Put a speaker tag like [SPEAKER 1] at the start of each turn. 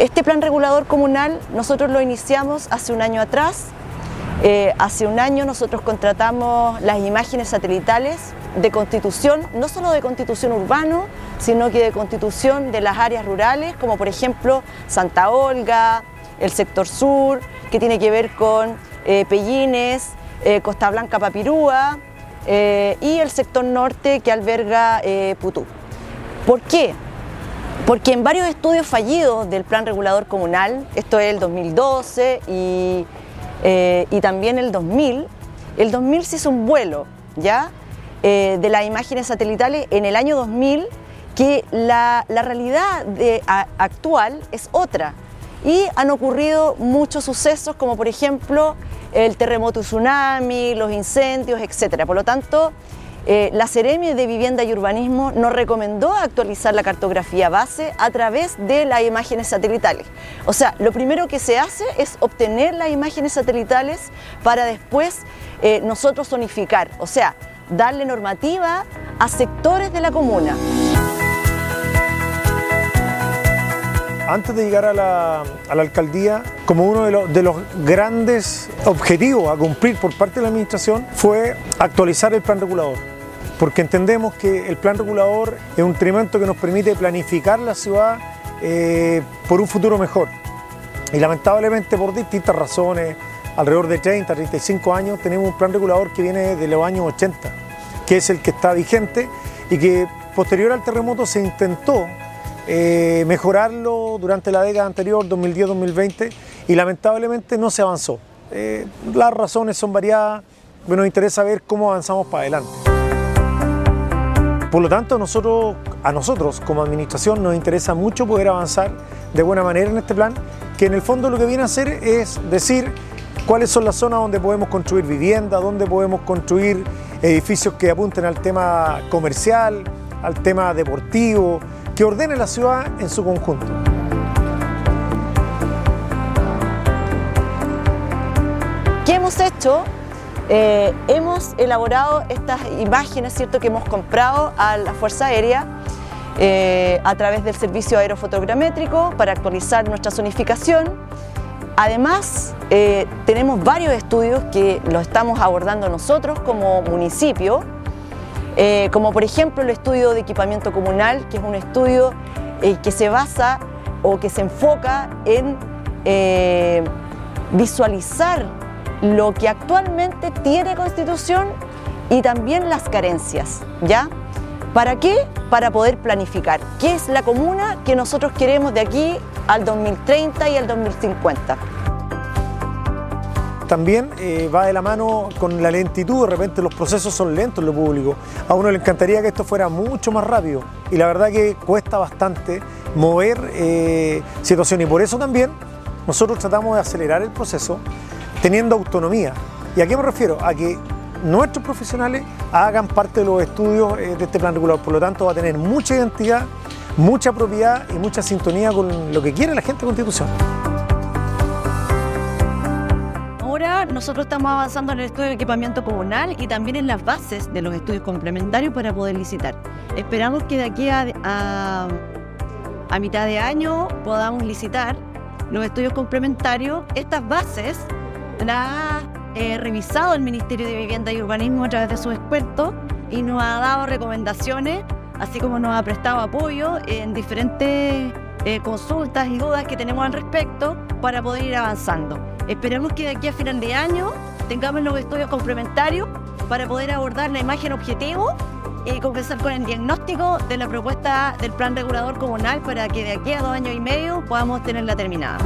[SPEAKER 1] Este plan regulador comunal nosotros lo iniciamos hace un año atrás. Eh, hace un año nosotros contratamos las imágenes satelitales de constitución, no solo de constitución urbano, sino que de constitución de las áreas rurales, como por ejemplo Santa Olga, el sector sur, que tiene que ver con eh, Pellines, eh, Costa Blanca Papirúa y el sector norte que alberga Putú. ¿Por qué? Porque en varios estudios fallidos del Plan Regulador Comunal, esto es el 2012 eh, y, también el 2000, el 2000 se hizo un vuelo, ¿ya? Eh, de las imágenes satelitales en el año 2000, que la, realidad actual es otra. Y han ocurrido muchos sucesos, como por ejemplo el terremoto tsunami, los incendios, etc. Por lo tanto, eh, la Seremi de Vivienda y Urbanismo nos recomendó actualizar la cartografía base a través de las imágenes satelitales. O sea, lo primero que se hace es obtener las imágenes satelitales para después eh, nosotros zonificar, o sea, darle normativa a sectores de la comuna.
[SPEAKER 2] Antes de llegar a la, alcaldía, como uno de, los grandes objetivos a cumplir por parte de la administración fue actualizar el plan regulador. Porque entendemos que el plan regulador es un instrumento que nos permite planificar la ciudad eh, por un futuro mejor. Y lamentablemente por distintas razones, alrededor de 30, 35 años, tenemos un plan regulador que viene de los años 80, que es el que está vigente y que posterior al terremoto se intentó eh, mejorarlo durante la década anterior, 2010-2020, y lamentablemente no se avanzó. Eh, las razones son variadas, pero nos interesa ver cómo avanzamos para adelante. Por lo tanto, nosotros, a nosotros como administración nos interesa mucho poder avanzar de buena manera en este plan, que en el fondo lo que viene a hacer es decir cuáles son las zonas donde podemos construir vivienda, donde podemos construir edificios que apunten al tema comercial, al tema deportivo, que ordene la ciudad en su conjunto.
[SPEAKER 1] ¿Qué hemos hecho? Eh, hemos elaborado estas imágenes ¿cierto? que hemos comprado a la Fuerza Aérea eh, a través del servicio aerofotogramétrico para actualizar nuestra zonificación. Además, eh, tenemos varios estudios que los estamos abordando nosotros como municipio eh, como por ejemplo el estudio de equipamiento comunal, que es un estudio eh, que se basa o que se enfoca en eh, visualizar lo que actualmente tiene Constitución y también las carencias, ¿ya? ¿Para qué? Para poder planificar qué es la comuna que nosotros queremos de aquí al 2030 y al 2050
[SPEAKER 2] también eh, va de la mano con la lentitud, de repente los procesos son lentos en lo público. A uno le encantaría que esto fuera mucho más rápido y la verdad que cuesta bastante mover eh, situaciones y por eso también nosotros tratamos de acelerar el proceso teniendo autonomía. ¿Y a qué me refiero? A que nuestros profesionales hagan parte de los estudios eh, de este plan regulador, por lo tanto va a tener mucha identidad, mucha propiedad y mucha sintonía con lo que quiere la gente de Constitución
[SPEAKER 3] nosotros estamos avanzando en el estudio de equipamiento comunal y también en las bases de los estudios complementarios para poder licitar. Esperamos que de aquí a, a, mitad de año podamos licitar los estudios complementarios. Estas bases las ha revisado el Ministerio de Vivienda y Urbanismo a través de sus expertos y nos ha dado recomendaciones, así como nos ha prestado apoyo en diferentes eh, consultas y dudas que tenemos al respecto para poder ir avanzando. Esperamos que de aquí a final de año tengamos los estudios complementarios para poder abordar la imagen objetivo y comenzar con el diagnóstico de la propuesta del plan regulador comunal para que de aquí a dos años y medio podamos tenerla terminada.